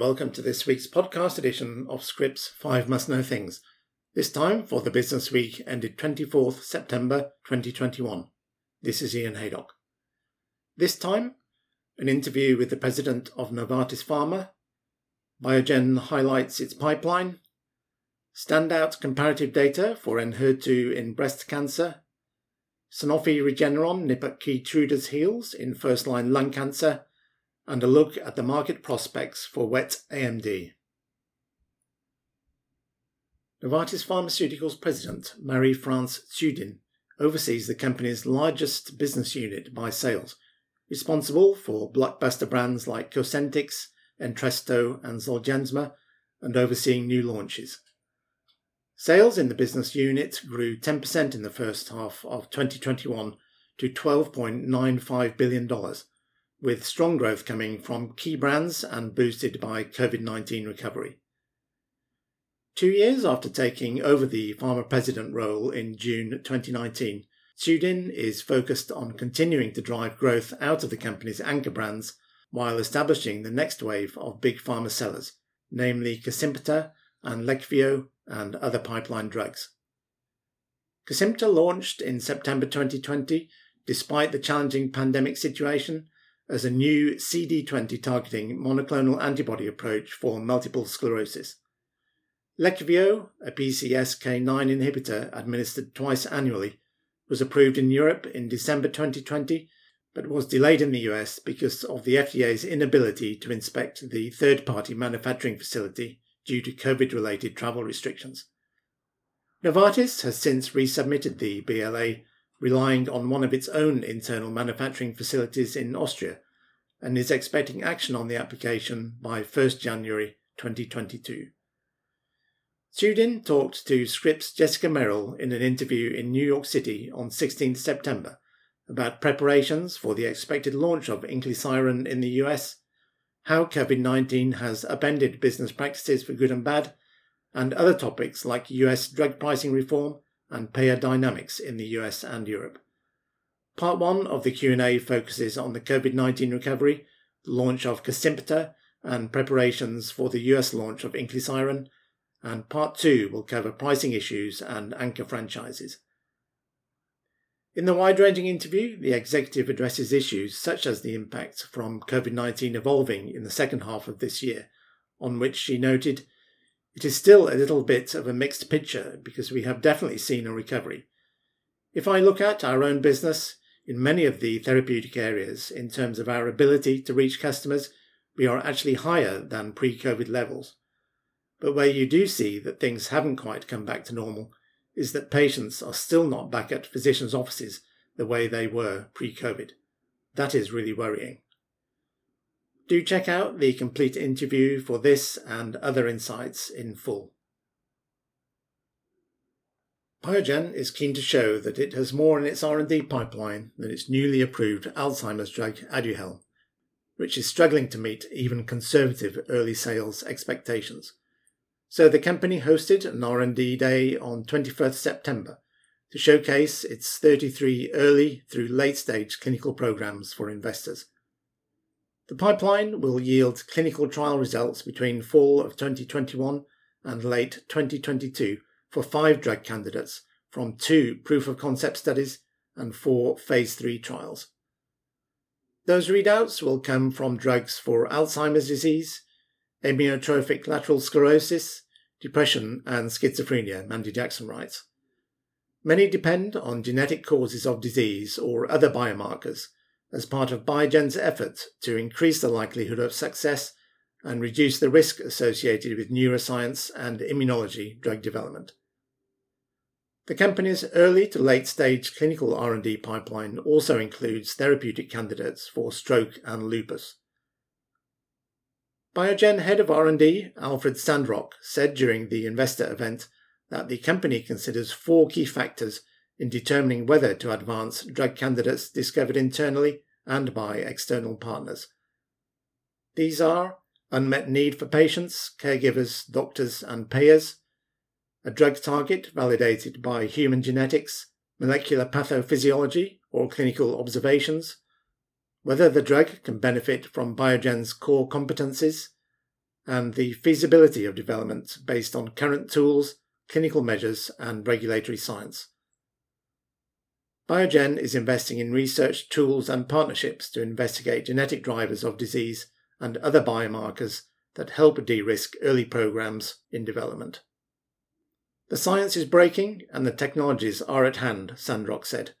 welcome to this week's podcast edition of Scrip's 5 Must Know Things. This time for the business week ended 24th September 2021. This is Ian Haydock. This time, an interview with the president of Novartis Pharma. Biogen highlights its pipeline. Standout comparative data for Enhertu in breast cancer. Sanofi Regeneron nip at Keytruda's heels in first line lung cancer and a look at the market prospects for wet AMD. Novartis Pharmaceuticals President Marie-France Tschudin oversees the company's largest business unit by sales, responsible for blockbuster brands like Cosentyx, Entresto, and Zolgensma, and overseeing new launches. Sales in the business unit grew 10% in the first half of 2021 to $12.95 billion, with strong growth coming from key brands and boosted by COVID 19 recovery. Two years after taking over the pharma president role in June 2019, Tschudin is focused on continuing to drive growth out of the company's anchor brands while establishing the next wave of big pharma sellers, namely Kesimpta and Leqvio and other pipeline drugs. Kesimpta launched in September 2020 despite the challenging pandemic situation as a new CD20 targeting monoclonal antibody approach for multiple sclerosis. Leqvio, a PCSK9 inhibitor administered twice annually, was approved in Europe in December 2020 but was delayed in the US because of the FDA's inability to inspect the third party manufacturing facility due to COVID related travel restrictions. Novartis has since resubmitted the BLA relying on one of its own internal manufacturing facilities in Austria, and is expecting action on the application by 1st January 2022. Tschudin talked to Scrip's Jessica Merrill in an interview in New York City on 16 September about preparations for the expected launch of Inclisiran in the US, how COVID 19 has upended business practices for good and bad, and other topics like US drug pricing reform and payer dynamics in the US and Europe. Part 1 of the Q&A focuses on the COVID-19 recovery, the launch of Kesimpta and preparations for the US launch of Inclisiran, and Part 2 will cover pricing issues and anchor franchises. In the wide ranging interview, the executive addresses issues such as the impact from COVID 19 evolving in the second half of this year, on which she noted it is still a little bit of a mixed picture because we have definitely seen a recovery. If I look at our own business, in many of the therapeutic areas, in terms of our ability to reach customers, we are actually higher than pre COVID levels. But where you do see that things haven't quite come back to normal is that patients are still not back at physicians' offices the way they were pre COVID. That is really worrying. Do check out the complete interview for this and other insights in full. Biogen is keen to show that it has more in its R&D pipeline than its newly approved Alzheimer's drug Aduhelm, which is struggling to meet even conservative early sales expectations. So the company hosted an R&D day on 21st September to showcase its 33 early through late stage clinical programs for investors. The pipeline will yield clinical trial results between fall of 2021 and late 2022 for five drug candidates from two proof of concept studies and four phase 3 trials. Those readouts will come from drugs for Alzheimer's disease, amyotrophic lateral sclerosis, depression, and schizophrenia, Mandy Jackson writes. Many depend on genetic causes of disease or other biomarkers as part of Biogen's effort to increase the likelihood of success and reduce the risk associated with neuroscience and immunology drug development. The company's early to late stage clinical R&D pipeline also includes therapeutic candidates for stroke and lupus. Biogen head of R&D Alfred Sandrock said during the investor event that the company considers four key factors in determining whether to advance drug candidates discovered internally and by external partners. These are unmet need for patients, caregivers, doctors, and payers, a drug target validated by human genetics, molecular pathophysiology, or clinical observations, whether the drug can benefit from Biogen's core competencies, and the feasibility of development based on current tools, clinical measures, and regulatory science. Biogen is investing in research tools and partnerships to investigate genetic drivers of disease and other biomarkers that help de risk early programs in development. The science is breaking and the technologies are at hand, Sandrock said.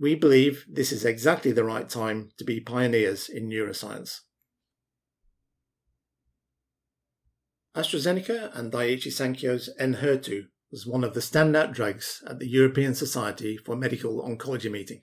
We believe this is exactly the right time to be pioneers in neuroscience. AstraZeneca and Daiichi Sankyo's Enhertu was one of the standout drugs at the European Society for Medical Oncology meeting,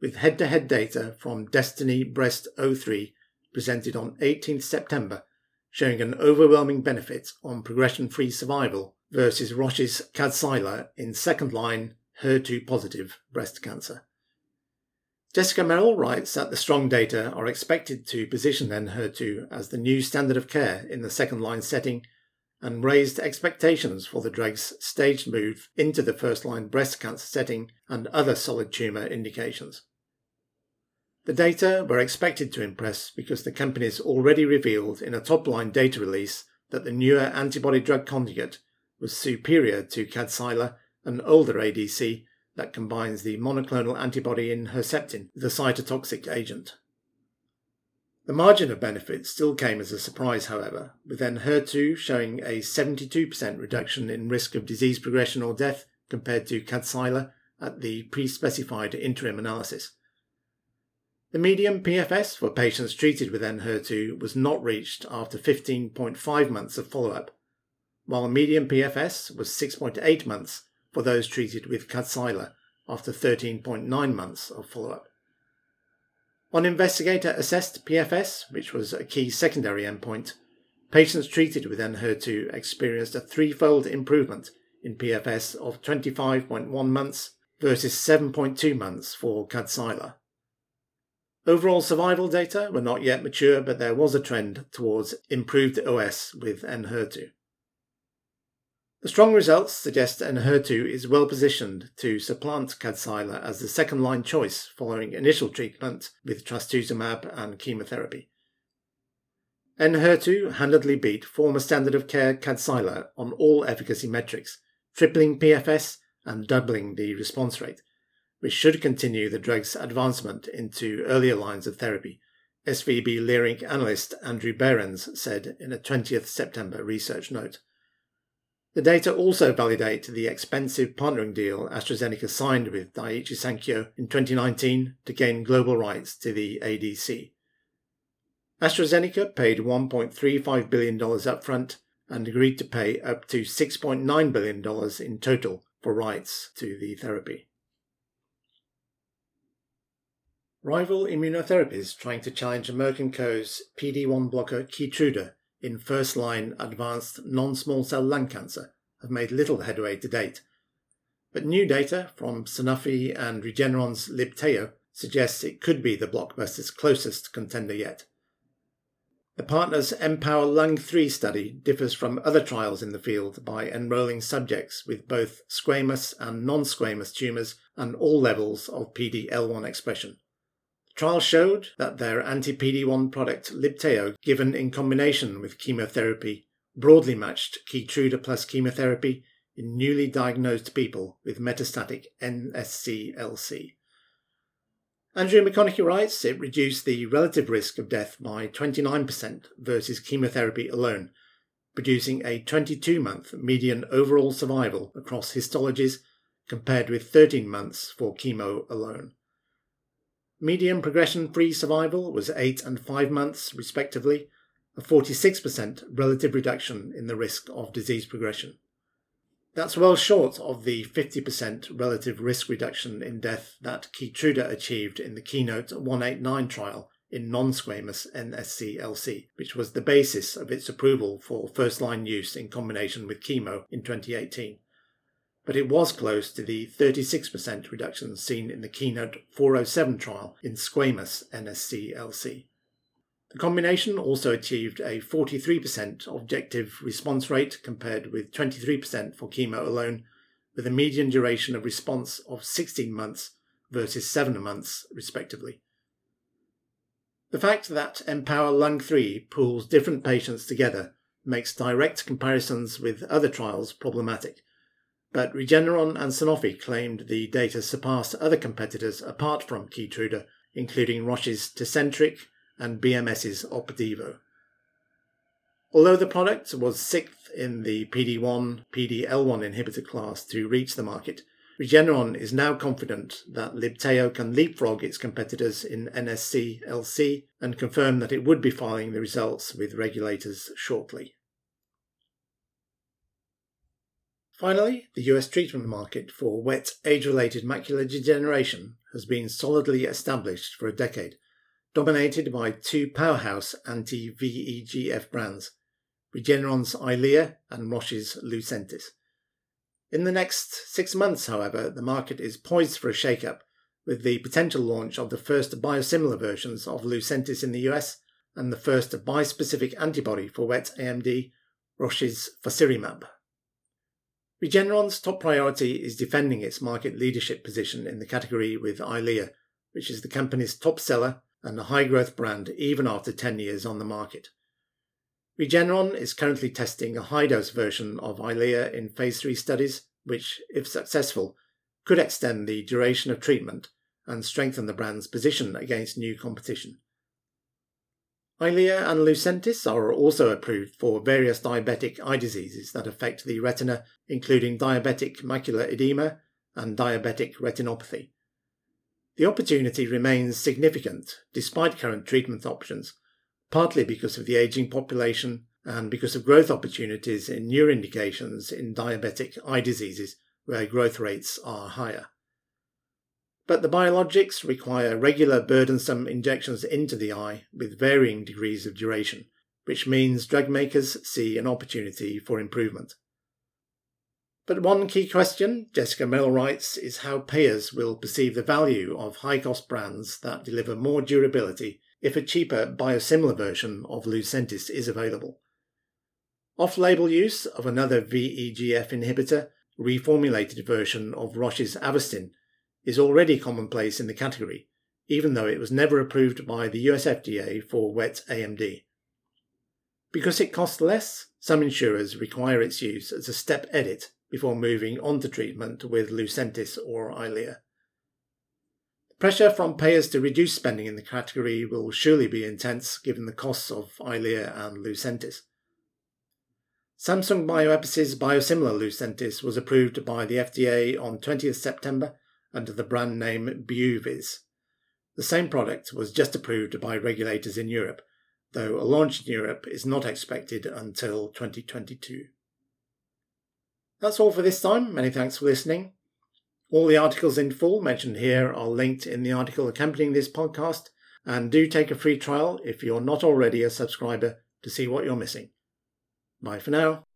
with head to head data from Destiny Breast 03 presented on 18 September showing an overwhelming benefit on progression free survival versus Roche's Kadcyla in second line HER2 positive breast cancer. Jessica Merrill writes that the strong data are expected to position Enhertu as the new standard of care in the second line setting and raised expectations for the drug's staged move into the first line breast cancer setting and other solid tumour indications. The data were expected to impress because the companies already revealed in a top line data release that the newer antibody drug conjugate was superior to Kadcyla, an older ADC that combines the monoclonal antibody in Herceptin a cytotoxic agent. The margin of benefit still came as a surprise, however, with Enhertu showing a 72% reduction in risk of disease progression or death compared to Kadcyla at the pre-specified interim analysis. The median PFS for patients treated with Enhertu was not reached after 15.5 months of follow-up, while the median PFS was 6.8 months for those treated with Kadcyla after 13.9 months of follow-up. On investigator assessed PFS, which was a key secondary endpoint, patients treated with Enhertu experienced a threefold improvement in PFS of 25.1 months versus 7.2 months for Kadcyla. Overall survival data were not yet mature, but there was a trend towards improved OS with Enhertu. The strong results suggest Enhertu is well positioned to supplant Kadcyla as the second line choice following initial treatment with trastuzumab and chemotherapy. Enhertu handedly beat former standard of care Kadcyla on all efficacy metrics, tripling PFS and doubling the response rate, which should continue the drug's advancement into earlier lines of therapy, SVB Leerink analyst Andrew Berens said in a 20th September research note. The data also validate the expensive partnering deal AstraZeneca signed with Daiichi Sankyo in 2019 to gain global rights to the ADC. AstraZeneca paid $1.35 billion upfront and agreed to pay up to $6.9 billion in total for rights to the therapy. Rival immunotherapies trying to challenge Merck & Co.'s PD-1 blocker Keytruda in first line advanced non small cell lung cancer have made little headway to date. But new data from Sanofi and Regeneron's Libtayo suggests it could be the blockbuster's closest contender yet. The partner's Empower Lung 3 study differs from other trials in the field by enrolling subjects with both squamous and non squamous tumours and all levels of PD L1 expression. Trials showed that their anti PD1 product Libtayo, given in combination with chemotherapy, broadly matched Keytruda plus chemotherapy in newly diagnosed people with metastatic NSCLC. Andrew McConaghie writes it reduced the relative risk of death by 29% versus chemotherapy alone, producing a 22 month median overall survival across histologies compared with 13 months for chemo alone. Median progression free survival was 8 and 5 months, respectively, a 46% relative reduction in the risk of disease progression. That's well short of the 50% relative risk reduction in death that Keytruda achieved in the Keynote 189 trial in non squamous NSCLC, which was the basis of its approval for first line use in combination with chemo in 2018 but it was close to the 36% reduction seen in the Keynote 407 trial in squamous NSCLC. The combination also achieved a 43% objective response rate compared with 23% for chemo alone, with a median duration of response of 16 months versus 7 months, respectively. The fact that Empower Lung 3 pools different patients together makes direct comparisons with other trials problematic, but Regeneron and Sanofi claimed the data surpassed other competitors apart from Keytruda, including Roche's Tecentriq and BMS's Opdivo. Although the product was sixth in the PD1 PDL1 inhibitor class to reach the market, Regeneron is now confident that Libtayo can leapfrog its competitors in NSC LC and confirm that it would be filing the results with regulators shortly. Finally, the US treatment market for wet age related macular degeneration has been solidly established for a decade, dominated by two powerhouse anti VEGF brands, Regeneron's Eylea and Roche's Lucentis. In the next six months, however, the market is poised for a shake-up, with the potential launch of the first biosimilar versions of Lucentis in the US and the first bispecific antibody for wet AMD, Roche's Faricimab. Regeneron's top priority is defending its market leadership position in the category with Eylea, which is the company's top seller and a high growth brand even after 10 years on the market. Regeneron is currently testing a high dose version of Eylea in phase 3 studies, which, if successful, could extend the duration of treatment and strengthen the brand's position against new competition. Eylea and Lucentis are also approved for various diabetic eye diseases that affect the retina, including diabetic macular edema and diabetic retinopathy. The opportunity remains significant despite current treatment options, partly because of the aging population and because of growth opportunities in new indications in diabetic eye diseases where growth rates are higher. But the biologics require regular burdensome injections into the eye with varying degrees of duration, which means drug makers see an opportunity for improvement. But one key question, Jessica Merrill writes, is how payers will perceive the value of high cost brands that deliver more durability if a cheaper biosimilar version of Lucentis is available. Off label use of another VEGF inhibitor, reformulated version of Roche's Avastin, is already commonplace in the category, even though it was never approved by the US FDA for wet AMD. Because it costs less, some insurers require its use as a step edit before moving on to treatment with Lucentis or Eylea. Pressure from payers to reduce spending in the category will surely be intense given the costs of Eylea and Lucentis. Samsung Bioepis' biosimilar Lucentis was approved by the FDA on 20th September under the brand name Byooviz. The same product was just approved by regulators in Europe, though a launch in Europe is not expected until 2022. That's all for this time. Many thanks for listening. All the articles in full mentioned here are linked in the article accompanying this podcast, and do take a free trial if you're not already a subscriber to see what you're missing. Bye for now.